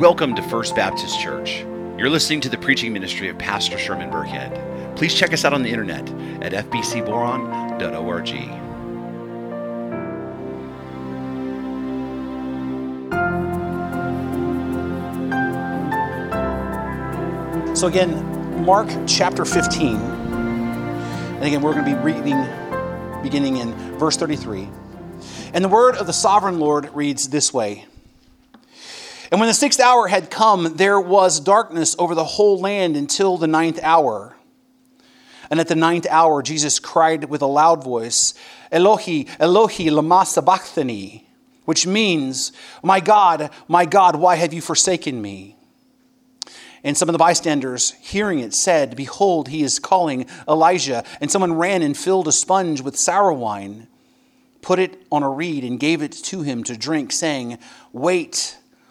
Welcome to First Baptist Church. You're listening to the preaching ministry of Pastor Sherman Burkhead. Please check us out on the internet at fbcboron.org. So, again, Mark chapter 15. And again, we're going to be reading beginning in verse 33. And the word of the sovereign Lord reads this way and when the sixth hour had come, there was darkness over the whole land until the ninth hour. And at the ninth hour, Jesus cried with a loud voice, Elohi, Elohi, lama sabachthani, which means, My God, my God, why have you forsaken me? And some of the bystanders, hearing it, said, Behold, he is calling Elijah. And someone ran and filled a sponge with sour wine, put it on a reed, and gave it to him to drink, saying, Wait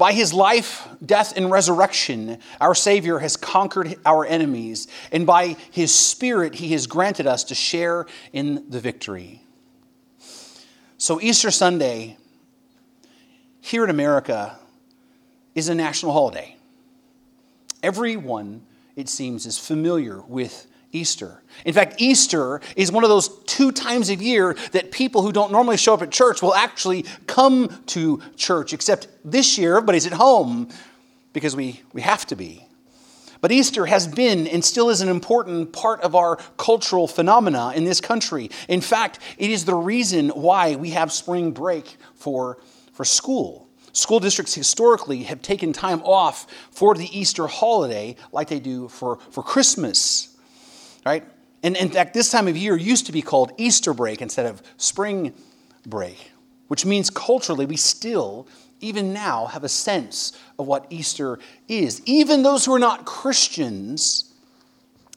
by his life, death, and resurrection, our Savior has conquered our enemies, and by his Spirit, he has granted us to share in the victory. So, Easter Sunday here in America is a national holiday. Everyone, it seems, is familiar with Easter. In fact, Easter is one of those two times a year that people who don't normally show up at church will actually come to church, except this year everybody's at home because we, we have to be. But Easter has been and still is an important part of our cultural phenomena in this country. In fact, it is the reason why we have spring break for, for school. School districts historically have taken time off for the Easter holiday like they do for, for Christmas right? And in fact, this time of year used to be called Easter break instead of spring break, which means culturally we still, even now, have a sense of what Easter is. Even those who are not Christians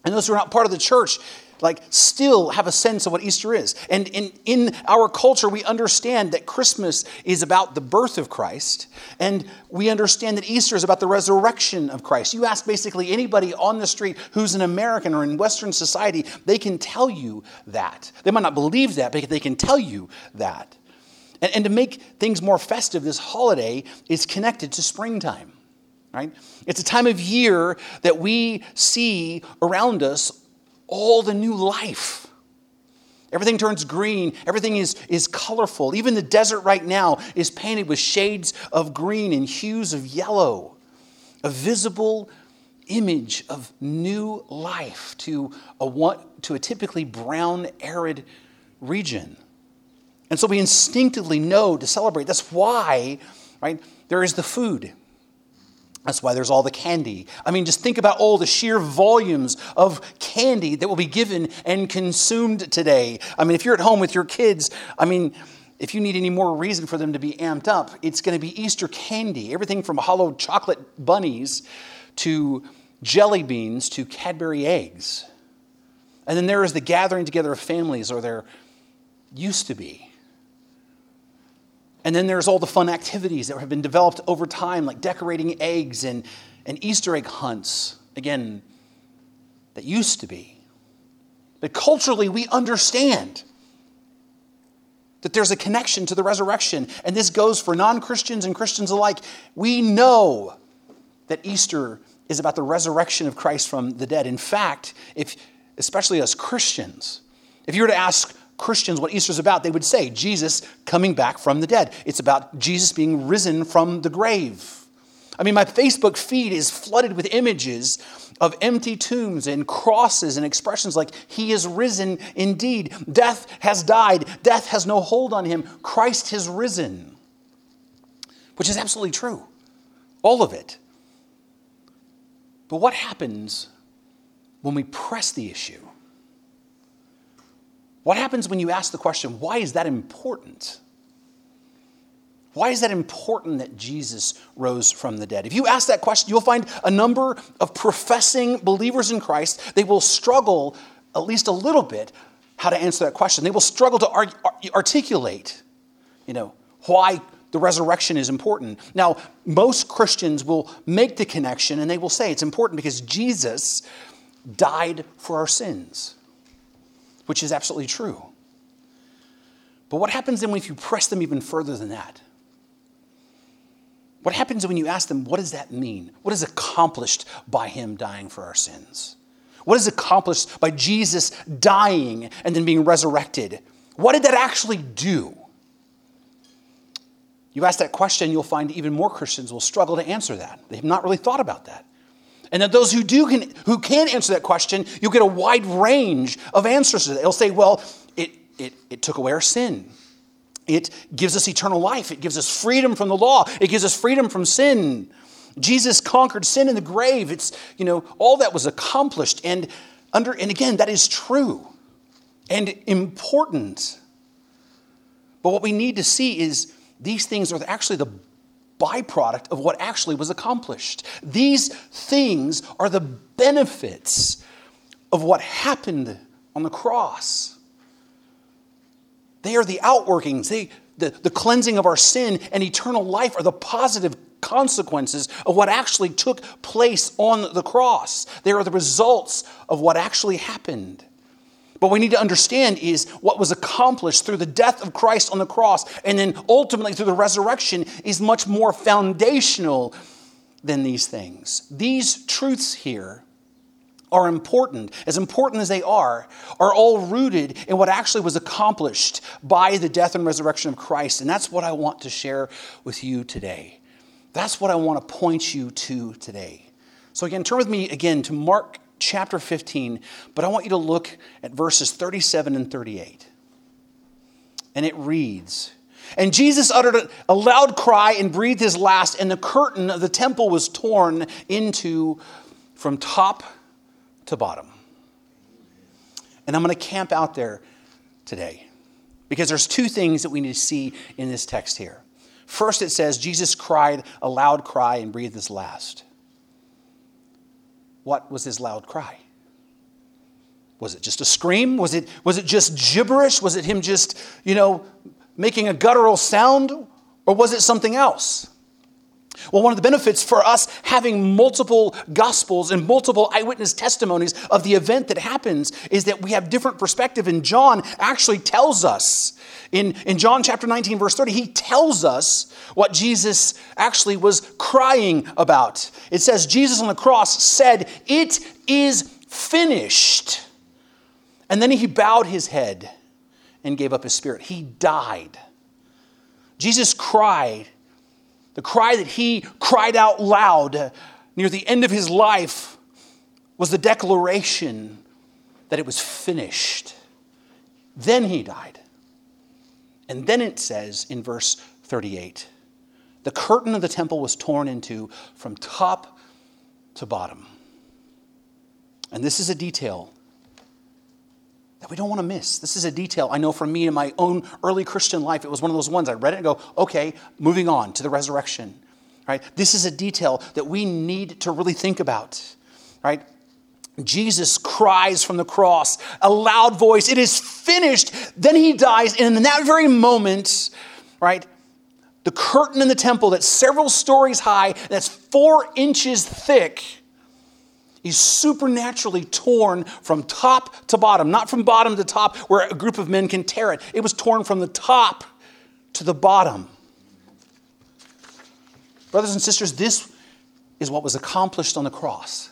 and those who are not part of the church like still have a sense of what Easter is. And in, in our culture, we understand that Christmas is about the birth of Christ, and we understand that Easter is about the resurrection of Christ. You ask basically anybody on the street who's an American or in Western society, they can tell you that. They might not believe that, but they can tell you that. And, and to make things more festive, this holiday is connected to springtime. Right? It's a time of year that we see around us all the new life. Everything turns green. Everything is, is colorful. Even the desert right now is painted with shades of green and hues of yellow. A visible image of new life to a, to a typically brown, arid region. And so we instinctively know to celebrate. That's why, right, there is the food. That's why there's all the candy. I mean, just think about all the sheer volumes of candy that will be given and consumed today. I mean, if you're at home with your kids, I mean, if you need any more reason for them to be amped up, it's going to be Easter candy. Everything from hollow chocolate bunnies to jelly beans to Cadbury eggs. And then there is the gathering together of families, or there used to be. And then there's all the fun activities that have been developed over time, like decorating eggs and, and Easter egg hunts. Again, that used to be. But culturally, we understand that there's a connection to the resurrection. And this goes for non Christians and Christians alike. We know that Easter is about the resurrection of Christ from the dead. In fact, if, especially as Christians, if you were to ask Christians what Easter is about, they would say Jesus coming back from the dead. It's about Jesus being risen from the grave. I mean, my Facebook feed is flooded with images of empty tombs and crosses and expressions like, He is risen indeed. Death has died. Death has no hold on him. Christ has risen. Which is absolutely true. All of it. But what happens when we press the issue? What happens when you ask the question, why is that important? Why is that important that Jesus rose from the dead? If you ask that question, you'll find a number of professing believers in Christ. They will struggle at least a little bit how to answer that question. They will struggle to articulate, you know, why the resurrection is important. Now, most Christians will make the connection and they will say it's important because Jesus died for our sins, which is absolutely true. But what happens then if you press them even further than that? What happens when you ask them, what does that mean? What is accomplished by him dying for our sins? What is accomplished by Jesus dying and then being resurrected? What did that actually do? You ask that question, you'll find even more Christians will struggle to answer that. They have not really thought about that. And that those who do can, who can answer that question, you'll get a wide range of answers to that. They'll say, well, it, it, it took away our sin. It gives us eternal life. It gives us freedom from the law. It gives us freedom from sin. Jesus conquered sin in the grave. It's, you know, all that was accomplished. And under, and again, that is true and important. But what we need to see is these things are actually the byproduct of what actually was accomplished. These things are the benefits of what happened on the cross. They are the outworkings, they, the, the cleansing of our sin and eternal life are the positive consequences of what actually took place on the cross. They are the results of what actually happened. What we need to understand is what was accomplished through the death of Christ on the cross and then ultimately through the resurrection is much more foundational than these things. These truths here are important, as important as they are, are all rooted in what actually was accomplished by the death and resurrection of Christ. And that's what I want to share with you today. That's what I want to point you to today. So, again, turn with me again to Mark chapter 15, but I want you to look at verses 37 and 38. And it reads, and Jesus uttered a loud cry and breathed his last, and the curtain of the temple was torn in two from top to bottom. And I'm going to camp out there today because there's two things that we need to see in this text here. First, it says Jesus cried a loud cry and breathed his last. What was his loud cry? Was it just a scream? Was it, was it just gibberish? Was it him just, you know, making a guttural sound? Or was it something else? Well, one of the benefits for us having multiple gospels and multiple eyewitness testimonies of the event that happens is that we have different perspective. And John actually tells us in, in John chapter 19, verse 30, he tells us what Jesus actually was crying about. It says, Jesus on the cross said, It is finished. And then he bowed his head and gave up his spirit. He died. Jesus cried the cry that he cried out loud near the end of his life was the declaration that it was finished. Then he died. And then it says in verse 38 the curtain of the temple was torn in two from top to bottom. And this is a detail that we don't want to miss. This is a detail I know from me in my own early Christian life. It was one of those ones I read it and go, okay, moving on to the resurrection. Right? This is a detail that we need to really think about. Right? Jesus cries from the cross, a loud voice, it is finished. Then he dies, and in that very moment, right, the curtain in the temple that's several stories high, that's four inches thick, He's supernaturally torn from top to bottom, not from bottom to top where a group of men can tear it. It was torn from the top to the bottom. Brothers and sisters, this is what was accomplished on the cross.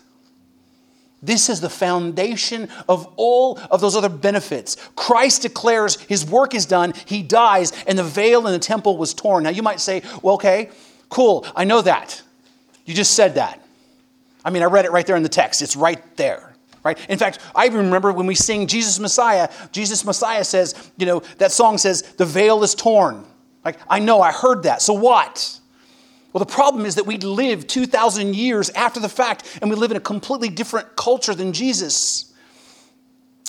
This is the foundation of all of those other benefits. Christ declares his work is done, he dies, and the veil in the temple was torn. Now you might say, well, okay, cool, I know that. You just said that. I mean, I read it right there in the text. It's right there. Right? In fact, I remember when we sing Jesus Messiah, Jesus Messiah says, you know, that song says, the veil is torn. Like, I know, I heard that. So what? Well, the problem is that we live 2,000 years after the fact, and we live in a completely different culture than Jesus.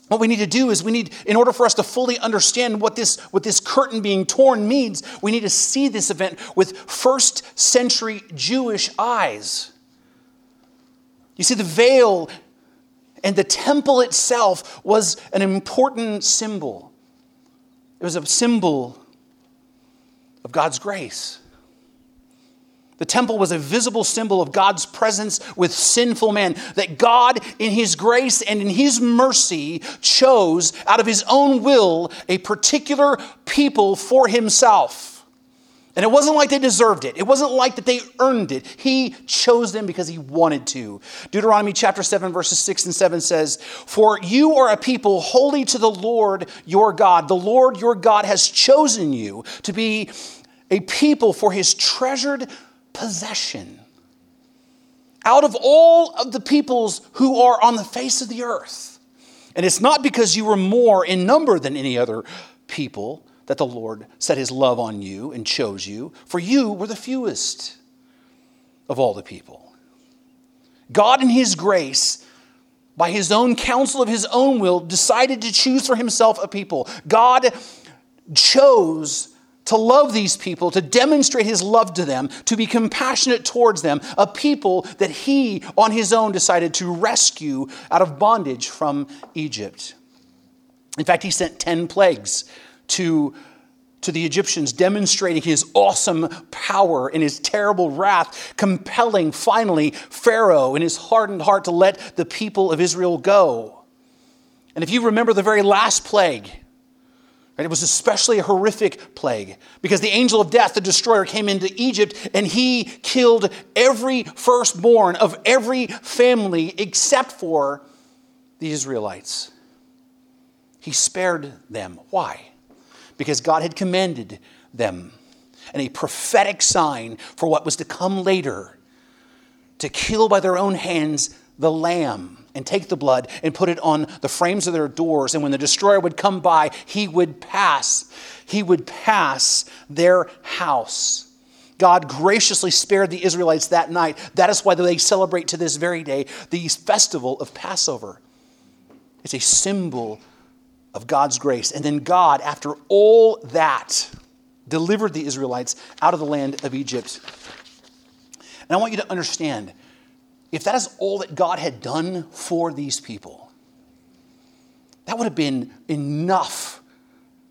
What we need to do is we need, in order for us to fully understand what this, what this curtain being torn means, we need to see this event with first century Jewish eyes. You see, the veil and the temple itself was an important symbol. It was a symbol of God's grace. The temple was a visible symbol of God's presence with sinful man, that God, in His grace and in His mercy, chose out of His own will a particular people for Himself. And it wasn't like they deserved it. It wasn't like that they earned it. He chose them because he wanted to. Deuteronomy chapter 7 verses 6 and 7 says, "For you are a people holy to the Lord your God. The Lord your God has chosen you to be a people for his treasured possession. Out of all of the peoples who are on the face of the earth. And it's not because you were more in number than any other people that the Lord set his love on you and chose you, for you were the fewest of all the people. God, in his grace, by his own counsel of his own will, decided to choose for himself a people. God chose to love these people, to demonstrate his love to them, to be compassionate towards them, a people that he on his own decided to rescue out of bondage from Egypt. In fact, he sent 10 plagues to, to the Egyptians, demonstrating his awesome power and his terrible wrath, compelling finally Pharaoh in his hardened heart to let the people of Israel go. And if you remember the very last plague, it was especially a horrific plague because the angel of death, the destroyer, came into Egypt and he killed every firstborn of every family except for the Israelites. He spared them. Why? Because God had commanded them. And a prophetic sign for what was to come later to kill by their own hands the lamb and take the blood and put it on the frames of their doors. And when the destroyer would come by, he would pass. He would pass their house. God graciously spared the Israelites that night. That is why they celebrate to this very day the festival of Passover. It's a symbol of God's grace. And then God, after all that, delivered the Israelites out of the land of Egypt. And I want you to understand if that is all that God had done for these people, that would have been enough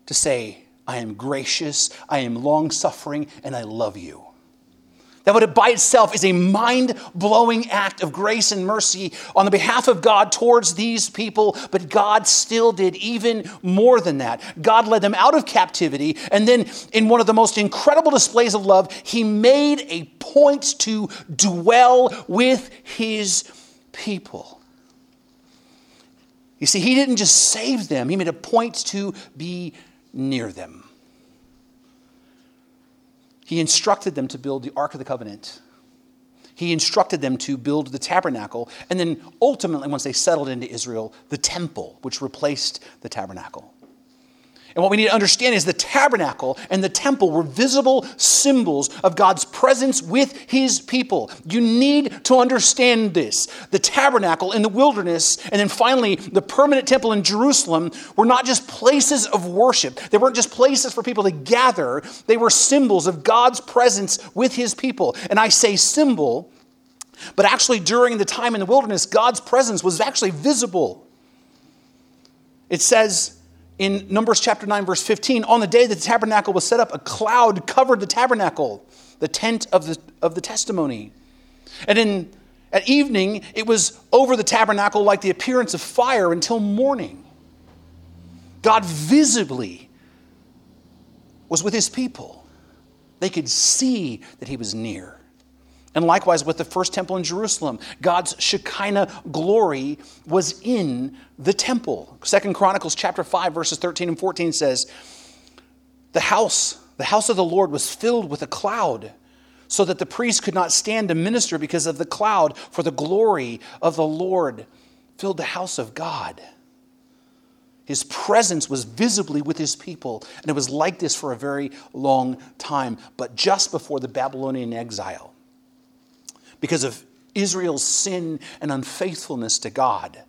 to say, I am gracious, I am long suffering, and I love you. That would by itself is a mind blowing act of grace and mercy on the behalf of God towards these people, but God still did even more than that. God led them out of captivity, and then in one of the most incredible displays of love, He made a point to dwell with His people. You see, He didn't just save them, He made a point to be near them. He instructed them to build the Ark of the Covenant. He instructed them to build the tabernacle, and then ultimately, once they settled into Israel, the temple, which replaced the tabernacle. And what we need to understand is the tabernacle and the temple were visible symbols of God's presence with his people. You need to understand this. The tabernacle in the wilderness, and then finally the permanent temple in Jerusalem, were not just places of worship. They weren't just places for people to gather, they were symbols of God's presence with his people. And I say symbol, but actually during the time in the wilderness, God's presence was actually visible. It says, in Numbers chapter 9, verse 15, on the day that the tabernacle was set up, a cloud covered the tabernacle, the tent of the, of the testimony. And in, at evening, it was over the tabernacle like the appearance of fire until morning. God visibly was with his people. They could see that he was near. And likewise with the first temple in Jerusalem, God's Shekinah glory was in the temple. Second Chronicles chapter 5 verses 13 and 14 says, "The house, the house of the Lord was filled with a cloud, so that the priest could not stand to minister because of the cloud, for the glory of the Lord filled the house of God." His presence was visibly with his people, and it was like this for a very long time. But just before the Babylonian exile, because of Israel's sin and unfaithfulness to God.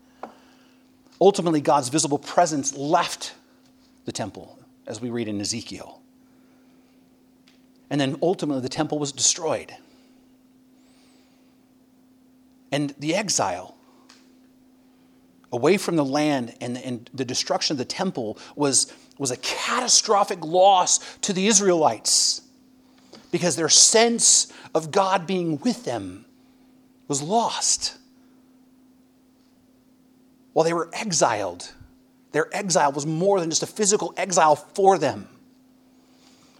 ultimately, God's visible presence left the temple, as we read in Ezekiel. And then ultimately, the temple was destroyed. And the exile away from the land and, and the destruction of the temple was, was a catastrophic loss to the Israelites because their sense of God being with them was lost. While they were exiled, their exile was more than just a physical exile for them.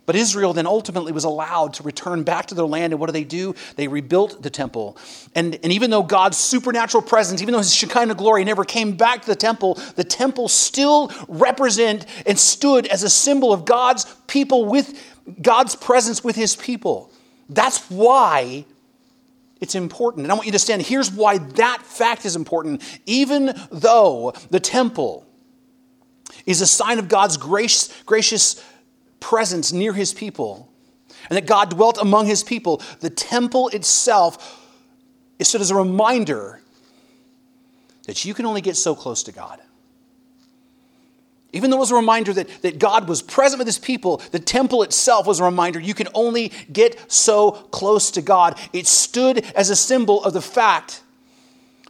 But Israel then ultimately was allowed to return back to their land. And what do they do? They rebuilt the temple. And, and even though God's supernatural presence, even though his Shekinah glory never came back to the temple, the temple still represent and stood as a symbol of God's people with God's presence with his people. That's why it's important. And I want you to understand here's why that fact is important. Even though the temple is a sign of God's grace, gracious presence near his people and that God dwelt among his people, the temple itself is stood as a reminder that you can only get so close to God. Even though it was a reminder that, that God was present with his people, the temple itself was a reminder you can only get so close to God. It stood as a symbol of the fact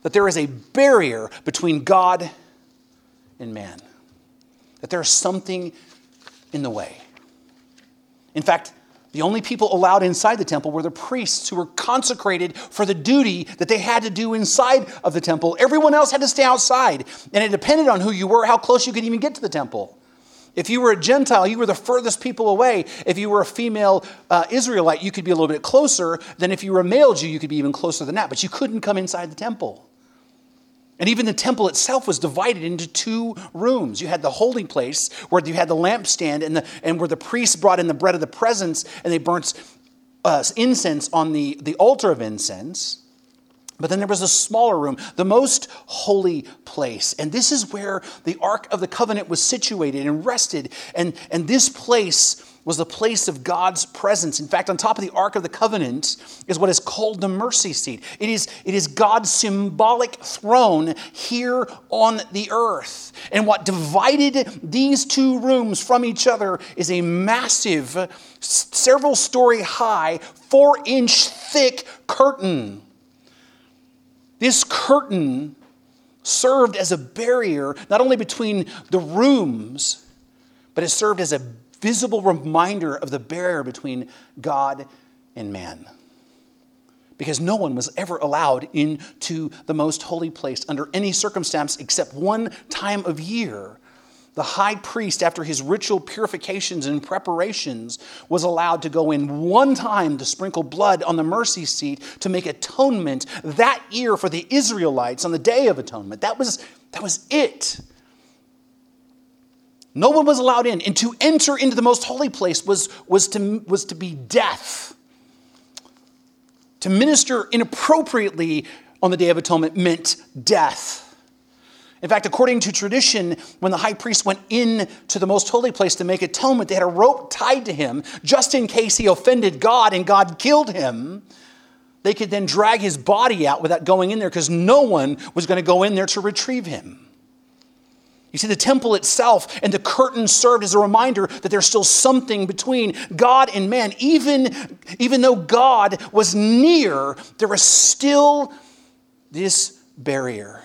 that there is a barrier between God and man, that there is something in the way. In fact, the only people allowed inside the temple were the priests who were consecrated for the duty that they had to do inside of the temple. Everyone else had to stay outside, and it depended on who you were, how close you could even get to the temple. If you were a Gentile, you were the furthest people away. If you were a female uh, Israelite, you could be a little bit closer than if you were a male Jew, you could be even closer than that, but you couldn't come inside the temple. And even the temple itself was divided into two rooms. You had the holding place where you had the lampstand and, the, and where the priests brought in the bread of the presence and they burnt uh, incense on the, the altar of incense. But then there was a smaller room, the most holy place. And this is where the Ark of the Covenant was situated and rested. And, and this place was the place of God's presence. In fact, on top of the Ark of the Covenant is what is called the mercy seat. It is, it is God's symbolic throne here on the earth. And what divided these two rooms from each other is a massive, several story high, four inch thick curtain. This curtain served as a barrier not only between the rooms, but it served as a visible reminder of the barrier between God and man. Because no one was ever allowed into the most holy place under any circumstance except one time of year. The high priest, after his ritual purifications and preparations, was allowed to go in one time to sprinkle blood on the mercy seat to make atonement that year for the Israelites on the Day of Atonement. That was, that was it. No one was allowed in. And to enter into the most holy place was, was, to, was to be death. To minister inappropriately on the Day of Atonement meant death. In fact, according to tradition, when the high priest went in to the most holy place to make atonement, they had a rope tied to him just in case he offended God and God killed him. They could then drag his body out without going in there because no one was going to go in there to retrieve him. You see, the temple itself and the curtain served as a reminder that there's still something between God and man. Even, even though God was near, there was still this barrier.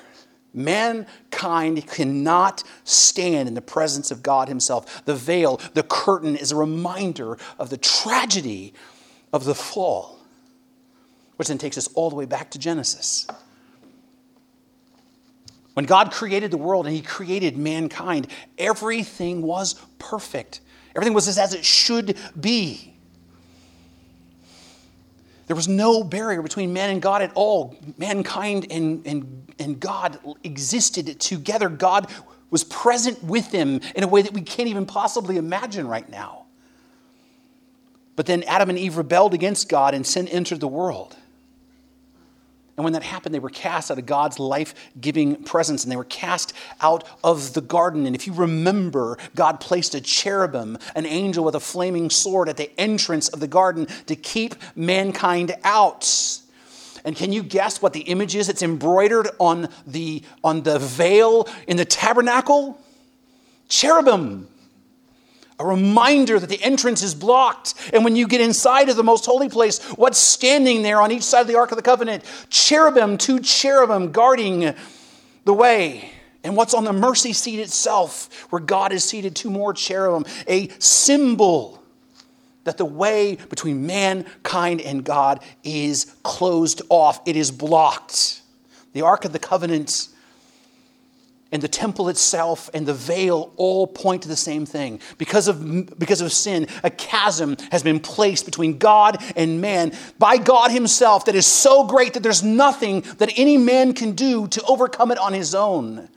Mankind cannot stand in the presence of God Himself. The veil, the curtain, is a reminder of the tragedy of the fall, which then takes us all the way back to Genesis. When God created the world and He created mankind, everything was perfect. Everything was as it should be. There was no barrier between man and God at all. Mankind and, and, and God existed together. God was present with them in a way that we can't even possibly imagine right now. But then Adam and Eve rebelled against God and sin entered the world. And when that happened, they were cast out of God's life giving presence and they were cast out of the garden. And if you remember, God placed a cherubim, an angel with a flaming sword, at the entrance of the garden to keep mankind out. And can you guess what the image is that's embroidered on the, on the veil in the tabernacle? Cherubim. A reminder that the entrance is blocked. And when you get inside of the most holy place, what's standing there on each side of the Ark of the Covenant? Cherubim, two cherubim guarding the way. And what's on the mercy seat itself, where God is seated, two more cherubim, a symbol that the way between mankind and God is closed off, it is blocked. The Ark of the Covenant and the temple itself and the veil all point to the same thing. Because of, because of sin, a chasm has been placed between God and man by God Himself that is so great that there's nothing that any man can do to overcome it on his own.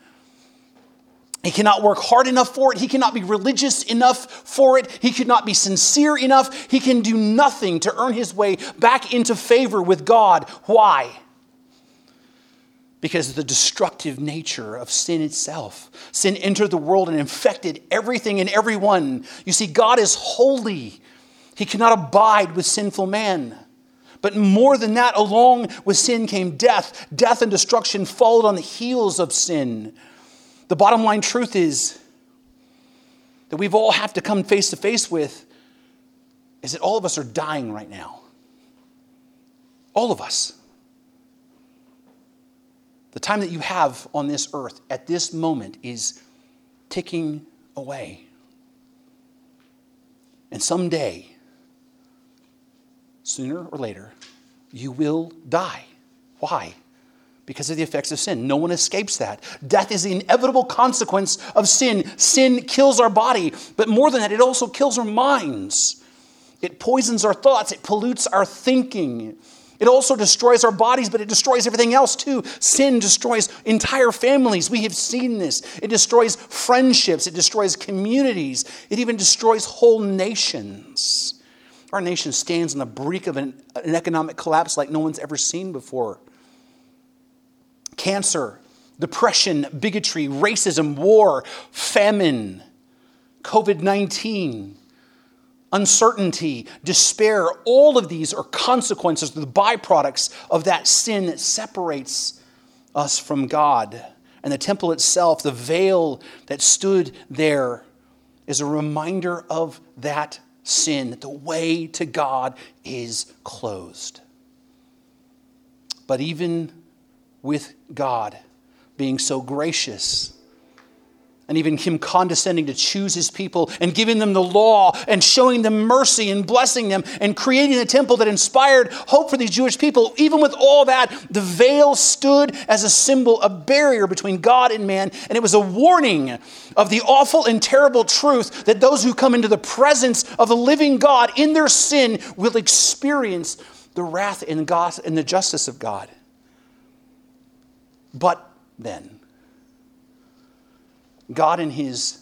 He cannot work hard enough for it. He cannot be religious enough for it. He cannot be sincere enough. He can do nothing to earn his way back into favor with God. Why? Because of the destructive nature of sin itself. Sin entered the world and infected everything and everyone. You see, God is holy, He cannot abide with sinful man. But more than that, along with sin came death. Death and destruction followed on the heels of sin. The bottom line truth is that we've all have to come face to face with is that all of us are dying right now. All of us. The time that you have on this earth at this moment is ticking away. And someday, sooner or later, you will die. Why? because of the effects of sin. No one escapes that. Death is the inevitable consequence of sin. Sin kills our body, but more than that, it also kills our minds. It poisons our thoughts, it pollutes our thinking. It also destroys our bodies, but it destroys everything else too. Sin destroys entire families. We have seen this. It destroys friendships, it destroys communities, it even destroys whole nations. Our nation stands on the brink of an, an economic collapse like no one's ever seen before cancer, depression, bigotry, racism, war, famine, COVID 19, uncertainty, despair. All of these are consequences, the byproducts of that sin that separates us from God. And the temple itself, the veil that stood there, is a reminder of that sin, that the way to God is closed. But even with God, being so gracious. And even Him condescending to choose His people and giving them the law and showing them mercy and blessing them and creating a temple that inspired hope for these Jewish people. Even with all that, the veil stood as a symbol, a barrier between God and man. And it was a warning of the awful and terrible truth that those who come into the presence of the living God in their sin will experience the wrath and the justice of God. But then, God, in His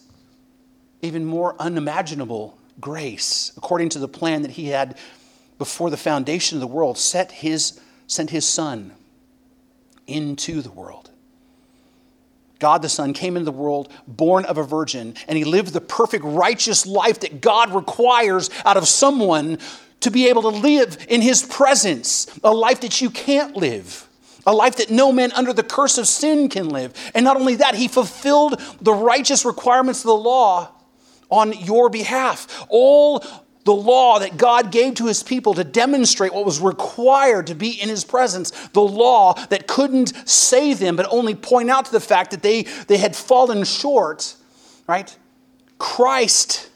even more unimaginable grace, according to the plan that He had before the foundation of the world, set his, sent His Son into the world. God the Son came into the world born of a virgin, and he lived the perfect righteous life that God requires out of someone to be able to live in his presence, a life that you can't live a life that no man under the curse of sin can live. And not only that, he fulfilled the righteous requirements of the law on your behalf. All the law that God gave to his people to demonstrate what was required to be in his presence, the law that couldn't save them, but only point out to the fact that they, they had fallen short, right? Christ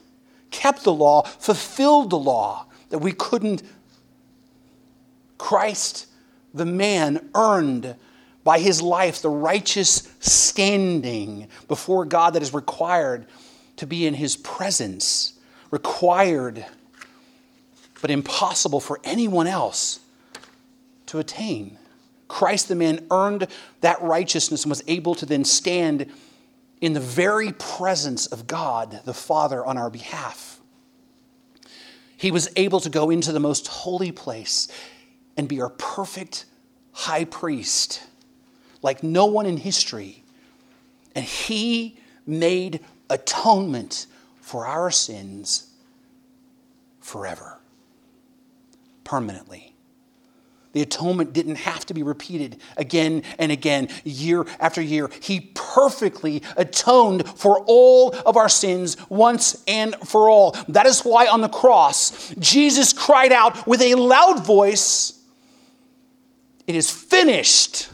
kept the law, fulfilled the law that we couldn't. Christ the man earned by his life the righteous standing before God that is required to be in his presence, required but impossible for anyone else to attain. Christ the man earned that righteousness and was able to then stand in the very presence of God the Father on our behalf. He was able to go into the most holy place and be our perfect high priest like no one in history. And he made atonement for our sins forever, permanently. The atonement didn't have to be repeated again and again, year after year. He perfectly atoned for all of our sins once and for all. That is why on the cross, Jesus cried out with a loud voice, It is finished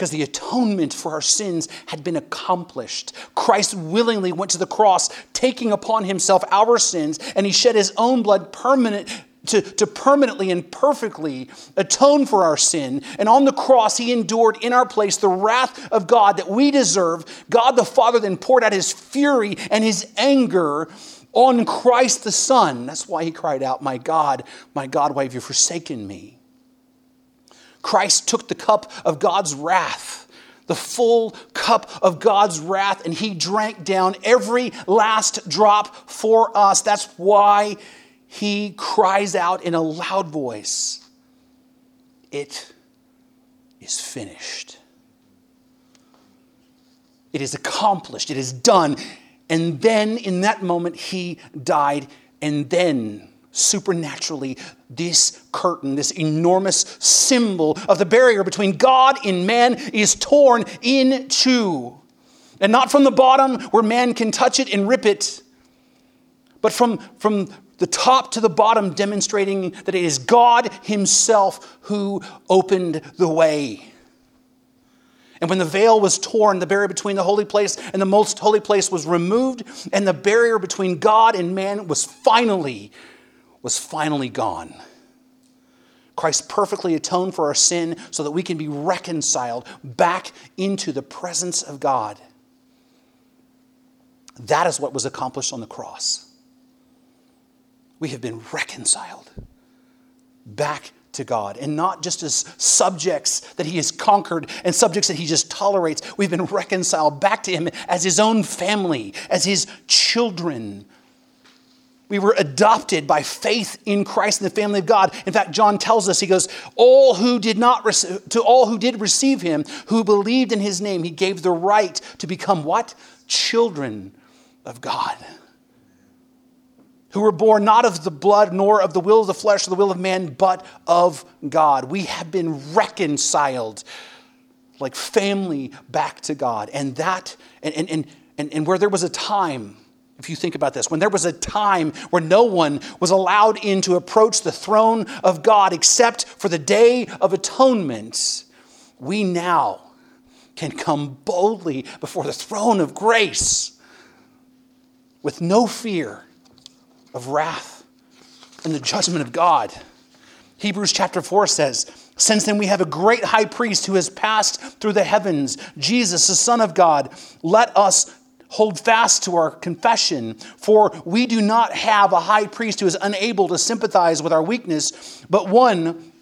because the atonement for our sins had been accomplished. Christ willingly went to the cross, taking upon himself our sins, and he shed his own blood permanent. To, to permanently and perfectly atone for our sin. And on the cross, he endured in our place the wrath of God that we deserve. God the Father then poured out his fury and his anger on Christ the Son. That's why he cried out, My God, my God, why have you forsaken me? Christ took the cup of God's wrath, the full cup of God's wrath, and he drank down every last drop for us. That's why he cries out in a loud voice, It is finished. It is accomplished. It is done. And then in that moment, he died. And then supernaturally, this curtain, this enormous symbol of the barrier between God and man, is torn in two. And not from the bottom where man can touch it and rip it, but from, from the top to the bottom, demonstrating that it is God Himself who opened the way. And when the veil was torn, the barrier between the holy place and the most holy place was removed, and the barrier between God and man was finally was finally gone. Christ perfectly atoned for our sin so that we can be reconciled back into the presence of God. That is what was accomplished on the cross. We have been reconciled back to God, and not just as subjects that He has conquered and subjects that He just tolerates. We've been reconciled back to Him as His own family, as His children we were adopted by faith in Christ in the family of God. In fact, John tells us, he goes, all who did not receive, to all who did receive him, who believed in his name, he gave the right to become what? Children of God. Who were born not of the blood, nor of the will of the flesh, or the will of man, but of God. We have been reconciled like family back to God. And that, and, and, and, and where there was a time if you think about this, when there was a time where no one was allowed in to approach the throne of God except for the day of atonement, we now can come boldly before the throne of grace with no fear of wrath and the judgment of God. Hebrews chapter 4 says, Since then we have a great high priest who has passed through the heavens, Jesus, the Son of God, let us hold fast to our confession, for we do not have a high priest who is unable to sympathize with our weakness, but one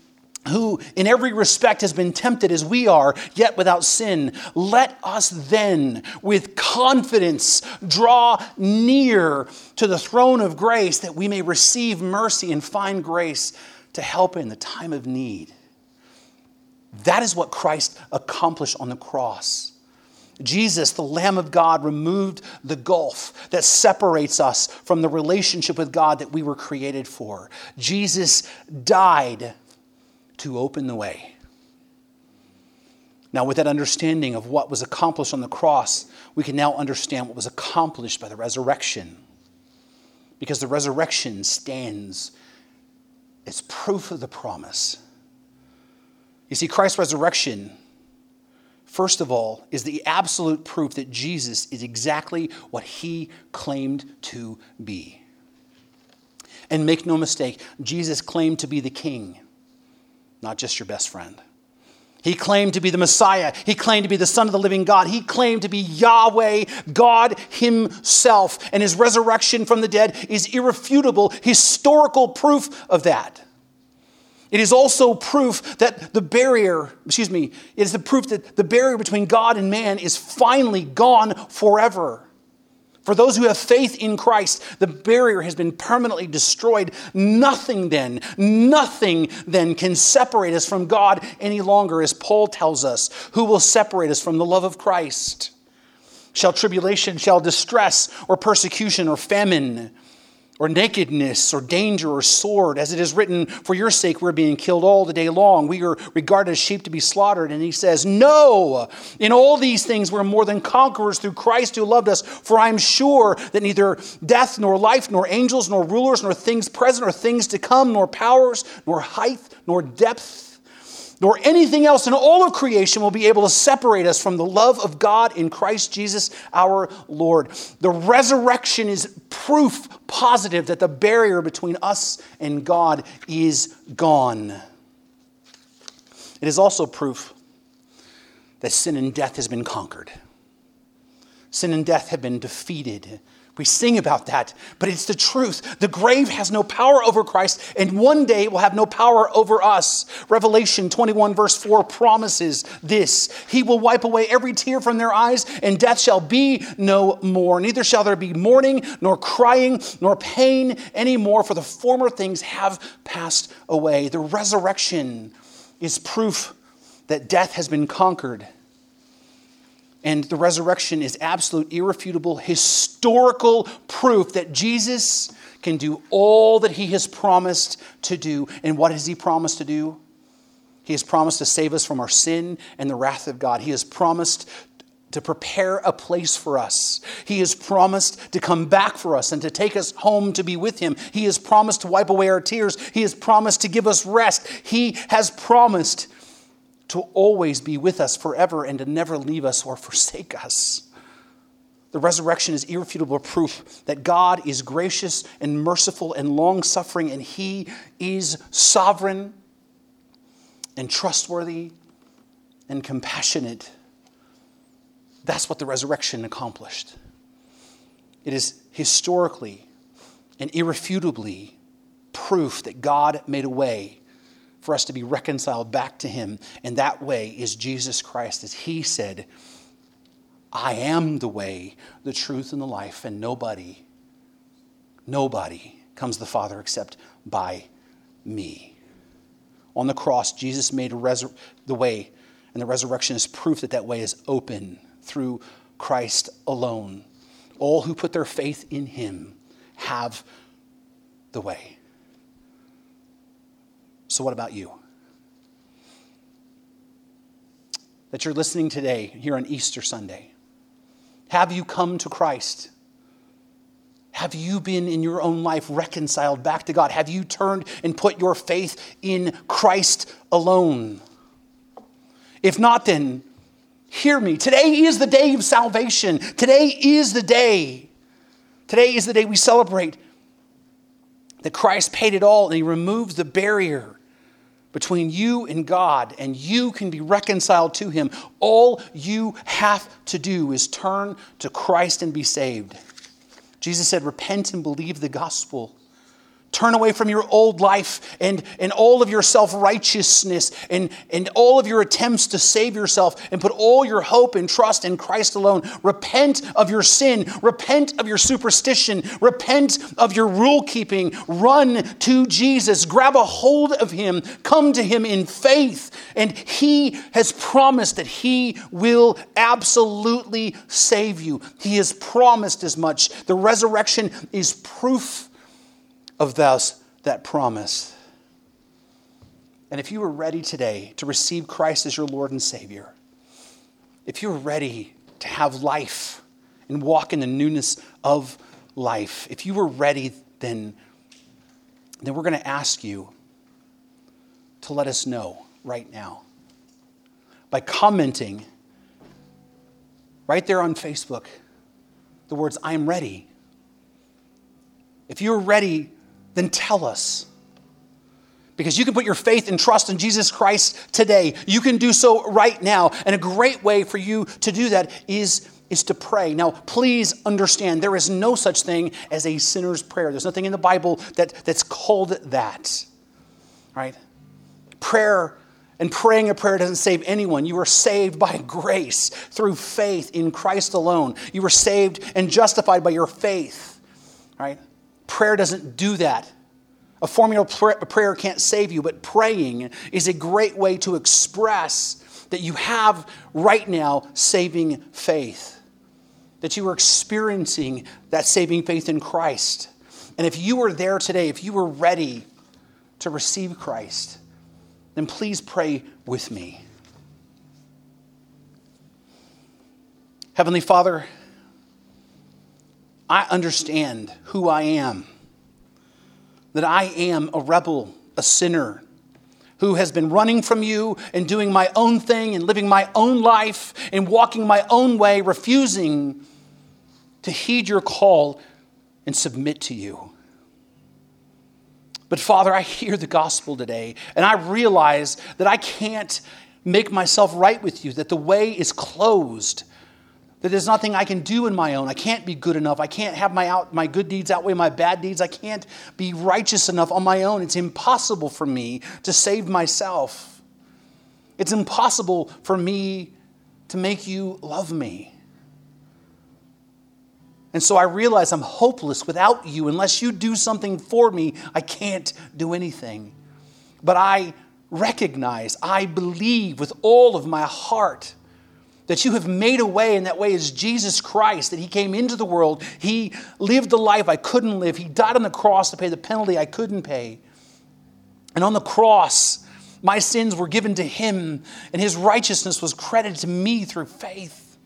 who in every respect has been tempted as we are, yet without sin. Let us then, with confidence, draw near to the throne of grace that we may receive mercy and find grace to help in the time of need. That is what Christ accomplished on the cross. Jesus, the Lamb of God, removed the gulf that separates us from the relationship with God that we were created for. Jesus died to open the way. Now, with that understanding of what was accomplished on the cross, we can now understand what was accomplished by the resurrection. Because the resurrection stands as proof of the promise. You see, Christ's resurrection first of all, is the absolute proof that Jesus is exactly what he claimed to be. And make no mistake, Jesus claimed to be the king, not just your best friend. He claimed to be the Messiah. He claimed to be the Son of the living God. He claimed to be Yahweh, God Himself. And His resurrection from the dead is irrefutable, historical proof of that. It is also proof that the barrier, excuse me, it is the proof that the barrier between God and man is finally gone forever. For those who have faith in Christ, the barrier has been permanently destroyed. Nothing then, nothing then can separate us from God any longer, as Paul tells us. Who will separate us from the love of Christ? Shall tribulation, shall distress, or persecution, or famine? Or nakedness, or danger, or sword. As it is written, For your sake we're being killed all the day long. We are regarded as sheep to be slaughtered. And he says, No, in all these things we're more than conquerors through Christ who loved us. For I'm sure that neither death, nor life, nor angels, nor rulers, nor things present, or things to come, nor powers, nor height, nor depth nor anything else in all of creation will be able to separate us from the love of God in Christ Jesus our Lord. The resurrection is proof positive that the barrier between us and God is gone. It is also proof that sin and death has been conquered. Sin and death have been defeated we sing about that, but it's the truth. The grave has no power over Christ, and one day will have no power over us. Revelation 21, verse 4 promises this He will wipe away every tear from their eyes, and death shall be no more. Neither shall there be mourning, nor crying, nor pain anymore, for the former things have passed away. The resurrection is proof that death has been conquered and the resurrection is absolute, irrefutable, historical proof that Jesus can do all that he has promised to do. And what has he promised to do? He has promised to save us from our sin and the wrath of God. He has promised to prepare a place for us. He has promised to come back for us and to take us home to be with Him. He has promised to wipe away our tears. He has promised to give us rest. He has promised to always be with us forever and to never leave us or forsake us. The resurrection is irrefutable proof that God is gracious and merciful and long suffering, and He is sovereign and trustworthy and compassionate. That's what the resurrection accomplished. It is historically and irrefutably proof that God made a way for us to be reconciled back to Him. And that way is Jesus Christ, as He said, I am the way, the truth, and the life, and nobody, nobody comes the Father except by me. On the cross, Jesus made resur- the way, and the resurrection is proof that that way is open through Christ alone. All who put their faith in Him have the way. So, what about you? That you're listening today here on Easter Sunday. Have you come to Christ? Have you been in your own life reconciled back to God? Have you turned and put your faith in Christ alone? If not, then hear me. Today is the day of salvation. Today is the day. Today is the day we celebrate that Christ paid it all and he removes the barrier between you and God, and you can be reconciled to Him. All you have to do is turn to Christ and be saved. Jesus said, Repent and believe the gospel. Turn away from your old life and, and all of your self righteousness and, and all of your attempts to save yourself and put all your hope and trust in Christ alone. Repent of your sin. Repent of your superstition. Repent of your rule keeping. Run to Jesus. Grab a hold of Him. Come to Him in faith. And He has promised that He will absolutely save you. He has promised as much. The resurrection is proof of those, that promise. And if you are ready today to receive Christ as your Lord and Savior, if you're ready to have life and walk in the newness of life, if you are ready, then, then we're going to ask you to let us know right now by commenting right there on Facebook the words, I'm ready. If you're ready then tell us. Because you can put your faith and trust in Jesus Christ today. You can do so right now. And a great way for you to do that is, is to pray. Now, please understand there is no such thing as a sinner's prayer. There's nothing in the Bible that, that's called that. Right? Prayer and praying a prayer doesn't save anyone. You are saved by grace through faith in Christ alone. You were saved and justified by your faith. Right? Prayer doesn't do that. A formula prayer can't save you, but praying is a great way to express that you have right now saving faith, that you are experiencing that saving faith in Christ. And if you were there today, if you were ready to receive Christ, then please pray with me. Heavenly Father, I understand who I am, that I am a rebel, a sinner who has been running from you and doing my own thing and living my own life and walking my own way, refusing to heed your call and submit to you. But Father, I hear the gospel today and I realize that I can't make myself right with you, that the way is closed that there's nothing I can do in my own. I can't be good enough. I can't have my, out, my good deeds outweigh my bad deeds. I can't be righteous enough on my own. It's impossible for me to save myself. It's impossible for me to make you love me. And so I realize I'm hopeless without you. Unless you do something for me, I can't do anything. But I recognize, I believe with all of my heart that you have made a way, and that way is Jesus Christ, that He came into the world. He lived the life I couldn't live. He died on the cross to pay the penalty I couldn't pay. And on the cross, my sins were given to Him, and His righteousness was credited to me through faith.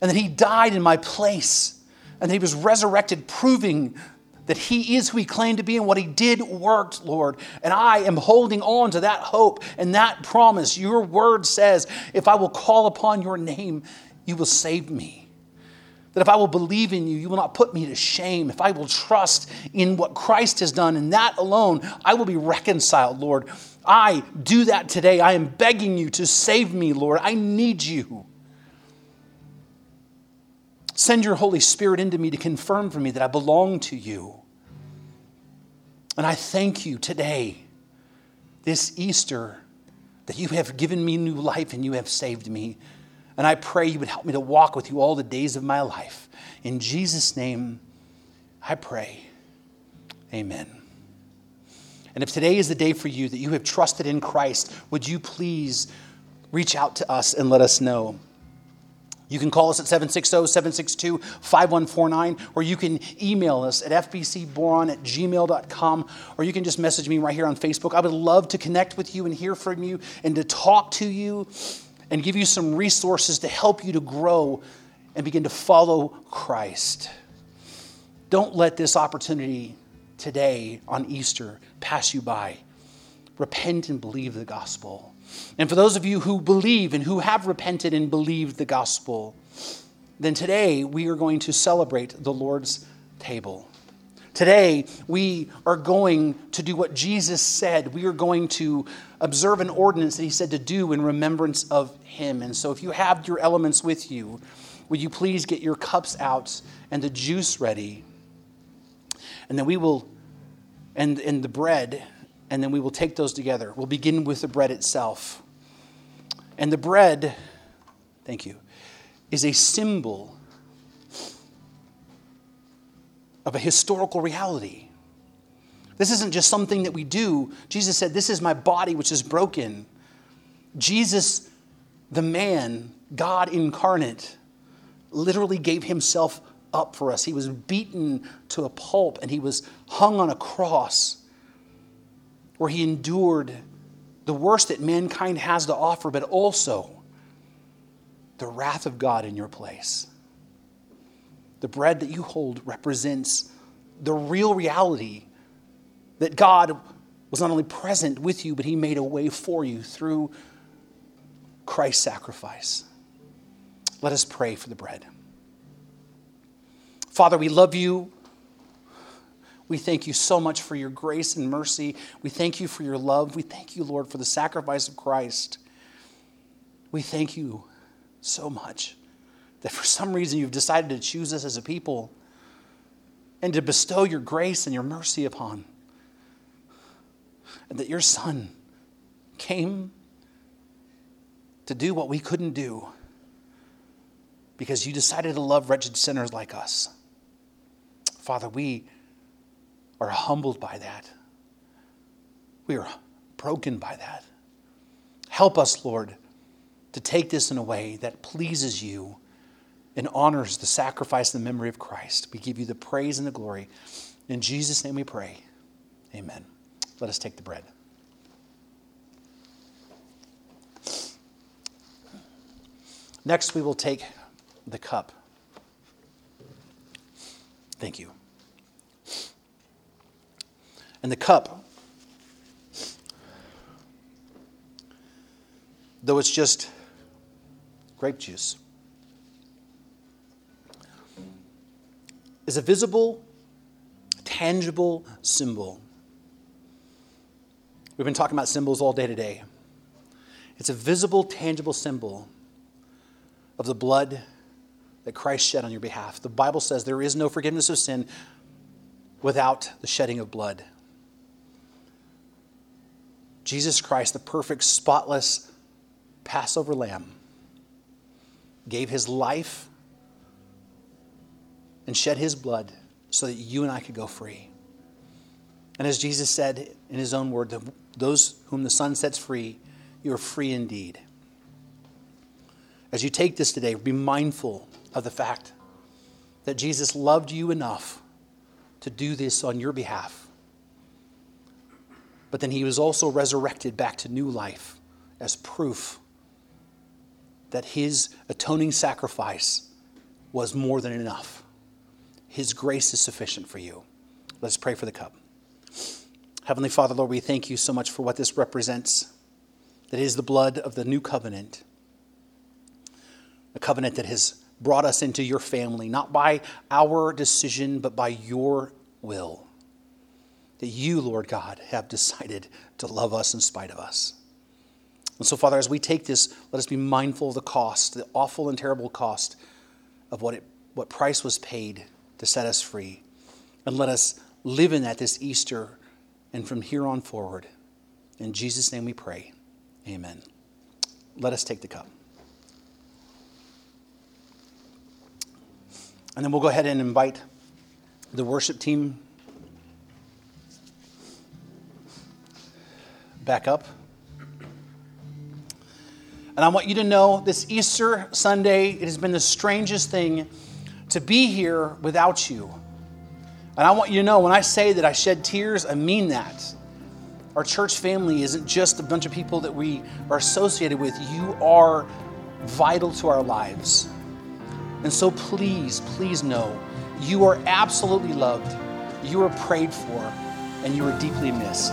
And that He died in my place, and that He was resurrected, proving that He is who He claimed to be and what He did worked, Lord. And I am holding on to that hope and that promise. Your word says, if I will call upon your name, you will save me. That if I will believe in you, you will not put me to shame. If I will trust in what Christ has done and that alone, I will be reconciled, Lord. I do that today. I am begging you to save me, Lord. I need you. Send your Holy Spirit into me to confirm for me that I belong to you. And I thank you today, this Easter, that you have given me new life and you have saved me. And I pray you would help me to walk with you all the days of my life. In Jesus' name, I pray. Amen. And if today is the day for you that you have trusted in Christ, would you please reach out to us and let us know? You can call us at 760 762 5149, or you can email us at fbcboron at gmail.com, or you can just message me right here on Facebook. I would love to connect with you and hear from you and to talk to you and give you some resources to help you to grow and begin to follow Christ. Don't let this opportunity today on Easter pass you by. Repent and believe the gospel. And for those of you who believe and who have repented and believed the gospel, then today we are going to celebrate the Lord's table. Today, we are going to do what Jesus said. We are going to observe an ordinance that he said to do in remembrance of him. And so, if you have your elements with you, would you please get your cups out and the juice ready? And then we will, and, and the bread, and then we will take those together. We'll begin with the bread itself. And the bread, thank you, is a symbol of a historical reality. This isn't just something that we do. Jesus said, This is my body which is broken. Jesus, the man, God incarnate, literally gave himself up for us. He was beaten to a pulp and he was hung on a cross where he endured the worst that mankind has to offer, but also the wrath of God in your place. The bread that you hold represents the real reality that God was not only present with you, but he made a way for you through Christ's sacrifice. Let us pray for the bread. Father, we love you. We thank you so much for your grace and mercy. We thank you for your love. We thank you, Lord, for the sacrifice of Christ. We thank you so much that for some reason you've decided to choose us as a people and to bestow your grace and your mercy upon. And that your Son came to do what we couldn't do because you decided to love wretched sinners like us. Father, we are humbled by that. We are broken by that. Help us, Lord, to take this in a way that pleases you and honors the sacrifice and the memory of Christ. We give you the praise and the glory In Jesus' name we pray. Amen. Let us take the bread. Next, we will take the cup. Thank you. And the cup, though it's just grape juice, is a visible, tangible symbol. We've been talking about symbols all day today. It's a visible, tangible symbol of the blood that Christ shed on your behalf. The Bible says there is no forgiveness of sin without the shedding of blood. Jesus Christ, the perfect, spotless Passover lamb, gave his life and shed his blood so that you and I could go free. And as Jesus said in his own word, those whom the Son sets free, you are free indeed. As you take this today, be mindful of the fact that Jesus loved you enough to do this on your behalf. But then he was also resurrected back to new life as proof that his atoning sacrifice was more than enough. His grace is sufficient for you. Let's pray for the cup. Heavenly Father, Lord, we thank you so much for what this represents. That is the blood of the new covenant, a covenant that has brought us into your family, not by our decision, but by your will. That you, Lord God, have decided to love us in spite of us. And so, Father, as we take this, let us be mindful of the cost, the awful and terrible cost of what, it, what price was paid to set us free. And let us live in that this Easter and from here on forward. In Jesus' name we pray. Amen. Let us take the cup. And then we'll go ahead and invite the worship team back up. And I want you to know this Easter Sunday, it has been the strangest thing to be here without you. And I want you to know when I say that I shed tears, I mean that. Our church family isn't just a bunch of people that we are associated with, you are vital to our lives. And so please, please know you are absolutely loved, you are prayed for, and you are deeply missed.